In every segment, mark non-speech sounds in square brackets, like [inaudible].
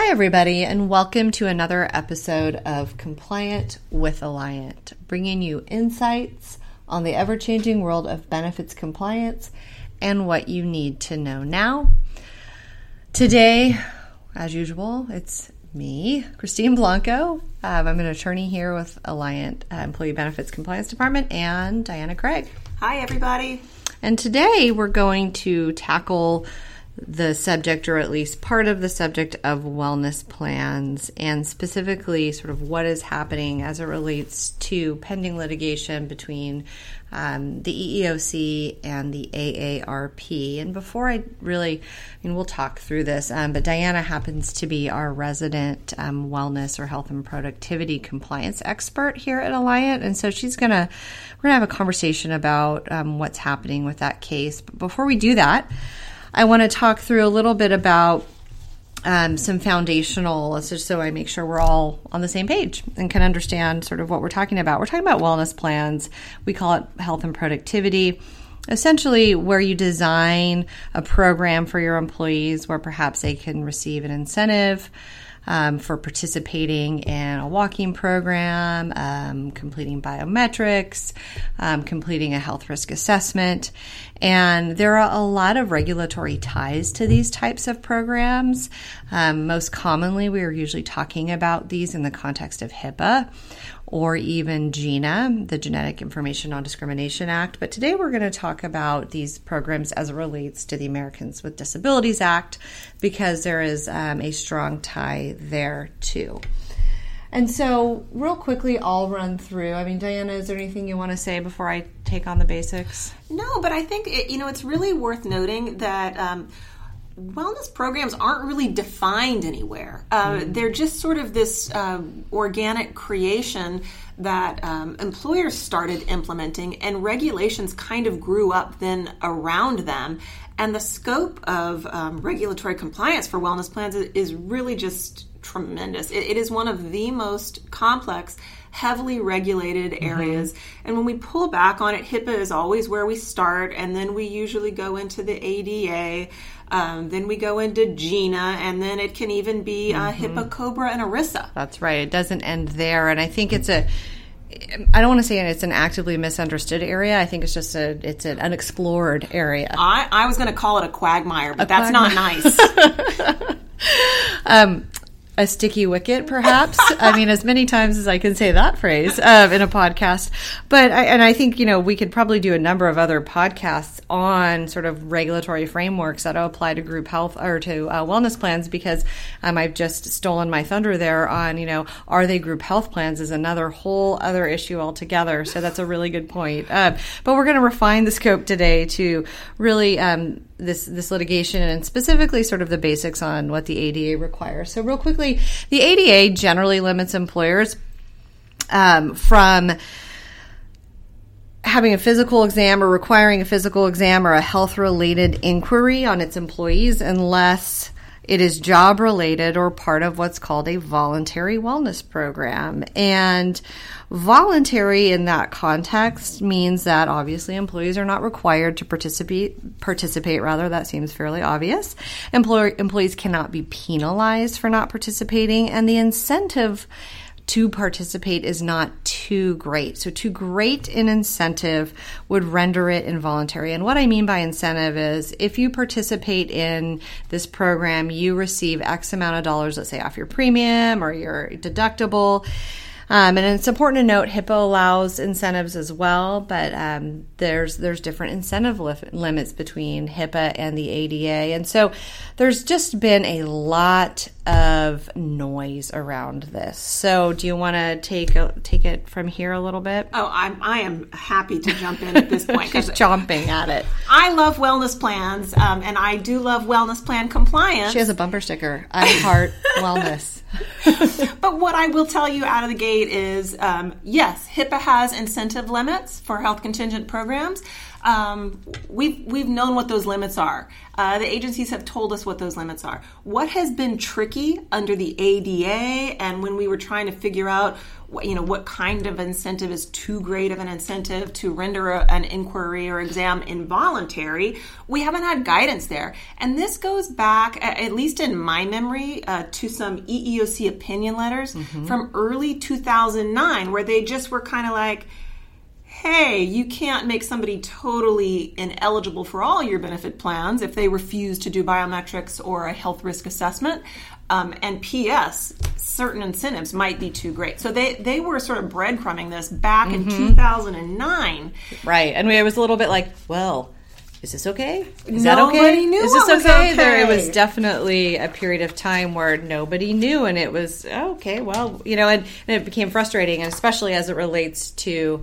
Hi, everybody, and welcome to another episode of Compliant with Alliant, bringing you insights on the ever changing world of benefits compliance and what you need to know now. Today, as usual, it's me, Christine Blanco. Um, I'm an attorney here with Alliant uh, Employee Benefits Compliance Department, and Diana Craig. Hi, everybody. And today we're going to tackle the subject, or at least part of the subject, of wellness plans, and specifically sort of what is happening as it relates to pending litigation between um, the EEOC and the AARP. And before I really, I mean, we'll talk through this, um, but Diana happens to be our resident um, wellness or health and productivity compliance expert here at Alliant, and so she's gonna we're gonna have a conversation about um, what's happening with that case. But before we do that. I want to talk through a little bit about um, some foundational, so I make sure we're all on the same page and can understand sort of what we're talking about. We're talking about wellness plans. We call it health and productivity. Essentially, where you design a program for your employees where perhaps they can receive an incentive um, for participating in a walking program, um, completing biometrics, um, completing a health risk assessment. And there are a lot of regulatory ties to these types of programs. Um, most commonly, we are usually talking about these in the context of HIPAA or even GINA, the Genetic Information Non Discrimination Act. But today we're going to talk about these programs as it relates to the Americans with Disabilities Act because there is um, a strong tie there too. And so, real quickly, I'll run through. I mean, Diana, is there anything you want to say before I take on the basics? No, but I think it, you know it's really worth noting that um, wellness programs aren't really defined anywhere. Uh, mm They're just sort of this uh, organic creation that um, employers started implementing, and regulations kind of grew up then around them. And the scope of um, regulatory compliance for wellness plans is, is really just tremendous. It, it is one of the most complex heavily regulated mm-hmm. areas. Mm-hmm. And when we pull back on it, HIPAA is always where we start, and then we usually go into the ADA. Um, then we go into GINA, and then it can even be uh, mm-hmm. HIPAA, COBRA, and ERISA. That's right. It doesn't end there, and I think it's a. I don't want to say it's an actively misunderstood area. I think it's just a it's an unexplored area. I, I was going to call it a quagmire, but a that's quagmire. not nice. [laughs] um, a sticky wicket, perhaps. [laughs] I mean, as many times as I can say that phrase uh, in a podcast. But I, and I think you know we could probably do a number of other podcasts on sort of regulatory frameworks that apply to group health or to uh, wellness plans because um, I've just stolen my thunder there on you know are they group health plans is another whole other issue altogether. So that's a really good point. Uh, but we're going to refine the scope today to really um, this this litigation and specifically sort of the basics on what the ADA requires. So real quickly, the ADA generally limits employers um, from having a physical exam or requiring a physical exam or a health related inquiry on its employees unless it is job related or part of what's called a voluntary wellness program. And voluntary in that context means that obviously employees are not required to participate participate rather that seems fairly obvious. Employer, employees cannot be penalized for not participating and the incentive to participate is not too great. So, too great an incentive would render it involuntary. And what I mean by incentive is if you participate in this program, you receive X amount of dollars, let's say off your premium or your deductible. Um, and it's important to note HIPAA allows incentives as well, but um, there's there's different incentive li- limits between HIPAA and the ADA, and so there's just been a lot of noise around this. So, do you want to take a, take it from here a little bit? Oh, I'm I am happy to jump in at this point because chomping [laughs] at it. I love wellness plans, um, and I do love wellness plan compliance. She has a bumper sticker. I heart wellness. [laughs] but what I will tell you out of the gate is um, yes, HIPAA has incentive limits for health contingent programs. Um, we've we've known what those limits are. Uh, the agencies have told us what those limits are. What has been tricky under the ADA, and when we were trying to figure out you know what kind of incentive is too great of an incentive to render a, an inquiry or exam involuntary we haven't had guidance there and this goes back at least in my memory uh, to some eeoc opinion letters mm-hmm. from early 2009 where they just were kind of like hey, you can't make somebody totally ineligible for all your benefit plans if they refuse to do biometrics or a health risk assessment. Um, and P.S. certain incentives might be too great. So they they were sort of breadcrumbing this back mm-hmm. in 2009. Right, and we, it was a little bit like, well. Is this okay? Is nobody that okay? Knew Is this okay? okay? There, it was definitely a period of time where nobody knew, and it was okay. Well, you know, and, and it became frustrating, and especially as it relates to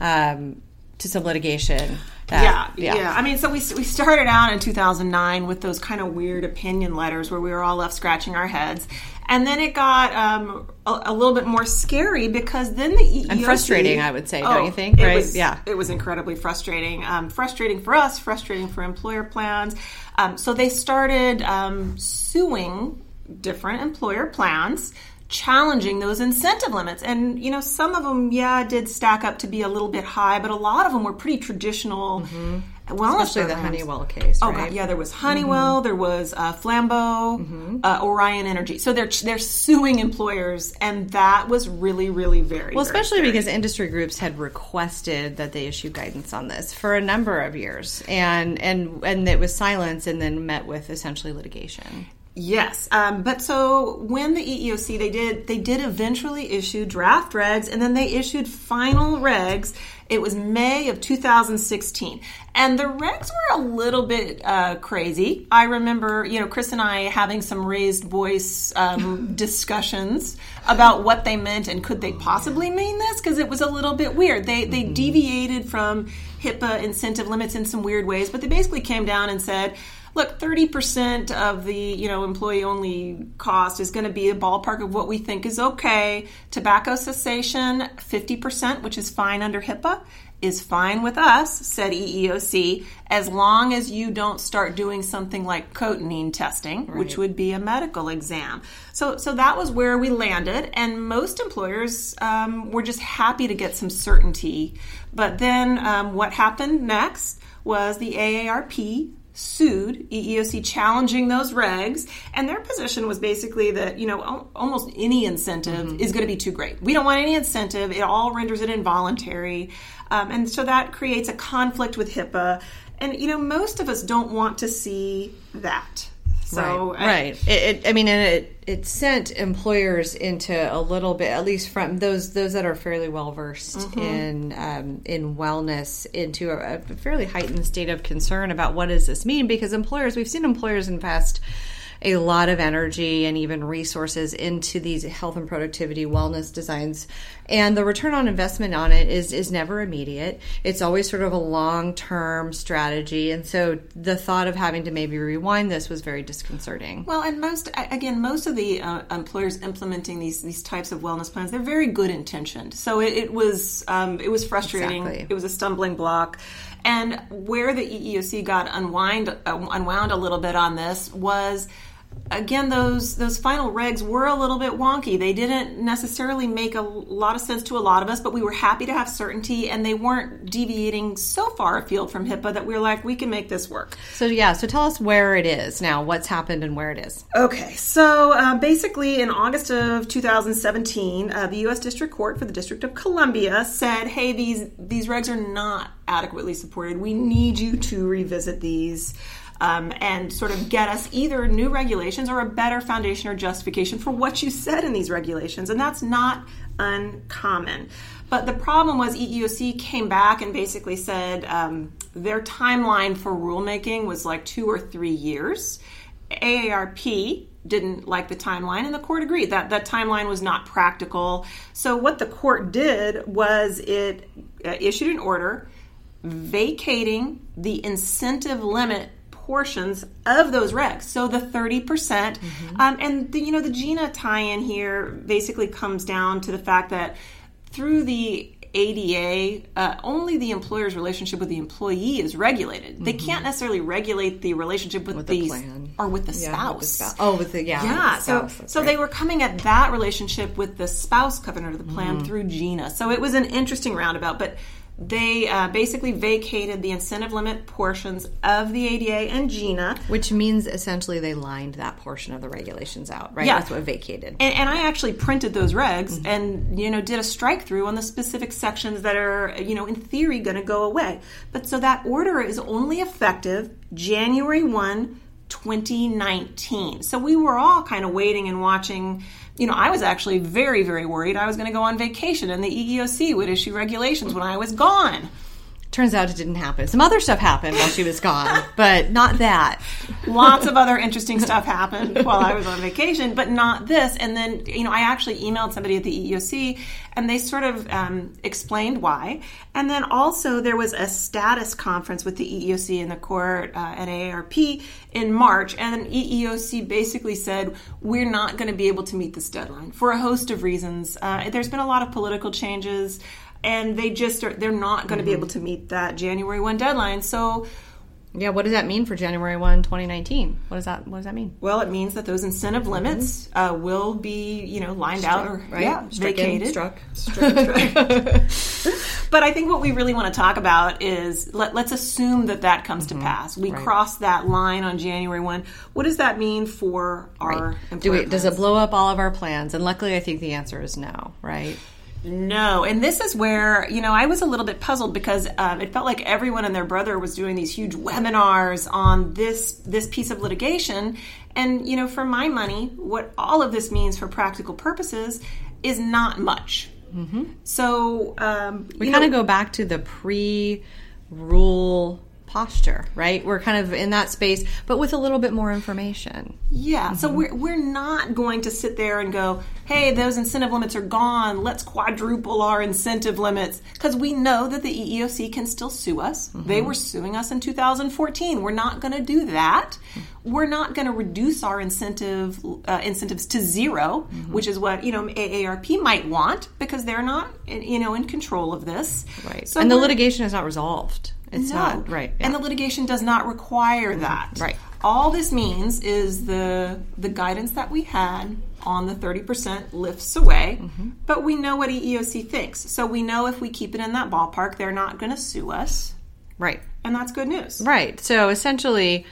um, to some litigation yeah, yeah, yeah, I mean, so we, we started out in 2009 with those kind of weird opinion letters where we were all left scratching our heads. And then it got um, a, a, little bit more scary because then the EEOC, and frustrating, I would say, oh, don't you think? Right? Was, yeah, it was incredibly frustrating. Um, frustrating for us, frustrating for employer plans. Um, so they started um, suing different employer plans challenging those incentive limits. And, you know, some of them, yeah, did stack up to be a little bit high, but a lot of them were pretty traditional. Mm-hmm. Wellness Especially programs. the Honeywell case. Oh, right? God, yeah, there was Honeywell, mm-hmm. there was uh, Flambeau, mm-hmm. uh, Orion Energy. So they're they're suing employers, and that was really, really very well, especially very because industry groups had requested that they issue guidance on this for a number of years, and and and it was silence, and then met with essentially litigation. Yes, um, but so when the EEOC they did they did eventually issue draft regs and then they issued final regs. It was May of 2016, and the regs were a little bit uh, crazy. I remember, you know, Chris and I having some raised voice um, [laughs] discussions about what they meant and could they possibly mean this because it was a little bit weird. They they mm-hmm. deviated from HIPAA incentive limits in some weird ways, but they basically came down and said look, 30% of the, you know, employee only cost is going to be a ballpark of what we think is okay. Tobacco cessation, 50%, which is fine under HIPAA, is fine with us, said EEOC, as long as you don't start doing something like cotinine testing, right. which would be a medical exam. So, so that was where we landed, and most employers um, were just happy to get some certainty. But then, um, what happened next was the AARP sued EEOC challenging those regs and their position was basically that you know almost any incentive mm-hmm. is going to be too great. We don't want any incentive. It all renders it involuntary. Um, and so that creates a conflict with HIPAA. And you know most of us don't want to see that so right, I, right. It, it, I mean, and it it sent employers into a little bit, at least from those those that are fairly well versed mm-hmm. in um, in wellness, into a, a fairly heightened state of concern about what does this mean? Because employers, we've seen employers in past a lot of energy and even resources into these health and productivity wellness designs. And the return on investment on it is is never immediate. It's always sort of a long-term strategy. And so the thought of having to maybe rewind this was very disconcerting. Well and most again most of the uh, employers implementing these these types of wellness plans they're very good intentioned. So it, it was um, it was frustrating. Exactly. it was a stumbling block. And where the EEOC got unwind uh, unwound a little bit on this was again those those final regs were a little bit wonky. They didn't necessarily make a lot of sense to a lot of us but we were happy to have certainty and they weren't deviating so far afield from hipaa that we are like we can make this work. So yeah so tell us where it is now what's happened and where it is. Okay so uh, basically in august of 2017 uh, the u.s district court for the district of columbia said hey these these regs are not adequately supported. We need you to revisit these um, and sort of get us either new regulations or a better foundation or justification for what you said in these regulations. And that's not uncommon. But the problem was EEOC came back and basically said um, their timeline for rulemaking was like two or three years. AARP didn't like the timeline, and the court agreed that that timeline was not practical. So, what the court did was it uh, issued an order vacating the incentive limit portions of those regs. So the 30%. percent mm hmm um, and the, you know, the GINA tie in here basically comes down to the fact that through the ADA, uh, only the employer's relationship with the employee is regulated. They can't necessarily regulate the relationship with, Mm-hmm. With the the, plan. or with the Yeah, spouse. with the spouse. Oh, with the yeah. Yeah, the so spouse, so right. they were coming at that relationship with the spouse covenant of the plan Mm-hmm. through Gina. So it was an interesting roundabout, but they uh, basically vacated the incentive limit portions of the ADA and Gina. Which means essentially they lined that portion of the regulations out, right? Yeah. That's what vacated. And, and I actually printed those regs Mm-hmm. and you know did a strike through on the specific sections that are you know in theory going to go away. But so that order is only effective January 1, 2019. So we were all kind of waiting and watching. You know, I was actually very, very worried I was going to go on vacation and the EEOC would issue regulations when I was gone. Turns out it didn't happen. Some other stuff happened while she was gone, but not that. Lots of other interesting stuff happened while I was on vacation, but not this. And then, you know, I actually emailed somebody at the EEOC and they sort of um, explained why. And then also there was a status conference with the EEOC and the court uh, at AARP in March. And EEOC basically said, we're not going to be able to meet this deadline for a host of reasons. Uh, there's been a lot of political changes. And they just are, they're not going to be mm-hmm. able to meet that January 1 deadline. So, Yeah, what does that mean for January 1, 2019? What does that what does that mean? Well, it means that those incentive mm-hmm. limits uh, will be, you know, lined out or right? yeah, Stricken, vacated. [laughs] struck. But I think what we really want to talk about is let, let's assume that that comes to mm-hmm. pass. We cross that line on January one. What does that mean for our Do employer we, does it blow up all of our plans? And luckily I think the answer is no, right? No, and this is where you know I was a little bit puzzled because um, it felt like everyone and their brother was doing these huge webinars on this this piece of litigation, and you know for my money, what all of this means for practical purposes is not much. Mm-hmm. So um, We kind of go back to the pre-rule posture, right? We're kind of in that space, but with a little bit more information. Yeah, so mm-hmm. we're, we're not going to sit there and go, hey, those incentive limits are gone. Let's quadruple our incentive limits. Because we know that the EEOC can still sue us. Mm-hmm. They were suing us in 2014. We're not going to do that. Mm-hmm. We're not going to reduce our incentive uh, incentives to 0 which is what you know AARP might want because they're not you know in control of this. Right. So and the litigation is not resolved. It's no. not right. yeah. Mm-hmm. And the litigation does not require that. Right. All this means is the the guidance that we had on the 30% lifts away, Mm-hmm. but we know what EEOC thinks. So we know if we keep it in that ballpark, they're not going to sue us, right. and that's good news. Right. So essentially,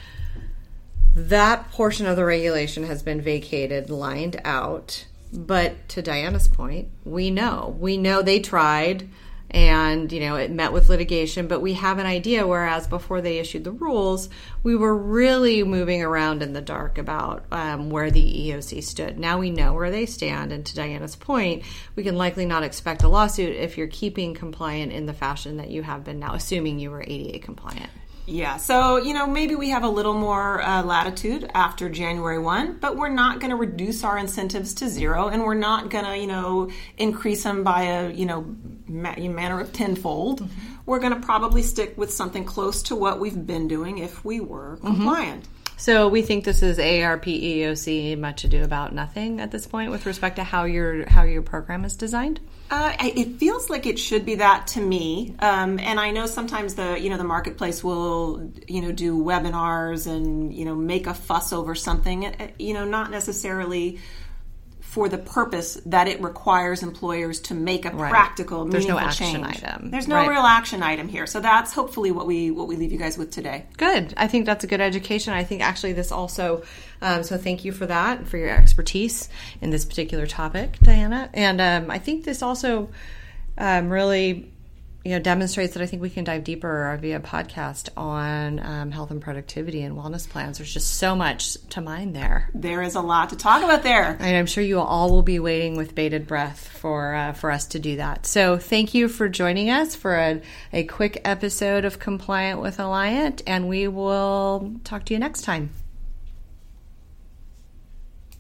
that portion of the regulation has been vacated, lined out. But to Diana's point, we know. We know they tried and, you know, it met with litigation, but we have an idea. Whereas before they issued the rules, we were really moving around in the dark about um, where the EOC stood. Now we know where they stand. And to Diana's point, we can likely not expect a lawsuit if you're keeping compliant in the fashion that you have been now, assuming you were ADA compliant. Yeah, so you know maybe we have a little more uh, latitude after January one, but we're not going to reduce our incentives to zero, and we're not going to you know increase them by a you know ma- manner of tenfold. We're going to probably stick with something close to what we've been doing if we were compliant. So we think this is AARP EOC much ado about nothing at this point with respect to how your how your program is designed. Uh, it feels like it should be that to me, um, and I know sometimes the you know the marketplace will you know do webinars and you know make a fuss over something, uh, you know not necessarily for the purpose that it requires employers to make a practical, There's no meaningful action change. item. There's no Right. real action item here, so that's hopefully what we what we leave you guys with today. Good. I think that's a good education. I think actually this also. Um, so thank you for that for your expertise in this particular topic, Diana. And um, I think this also um, really you know demonstrates that I think we can dive deeper via podcast on um, health and productivity and wellness plans. There's just so much to mine there. There is a lot to talk about there. And I'm sure you all will be waiting with bated breath for uh, for us to do that. So thank you for joining us for a, a quick episode of Compliant with Alliant, and we will talk to you next time.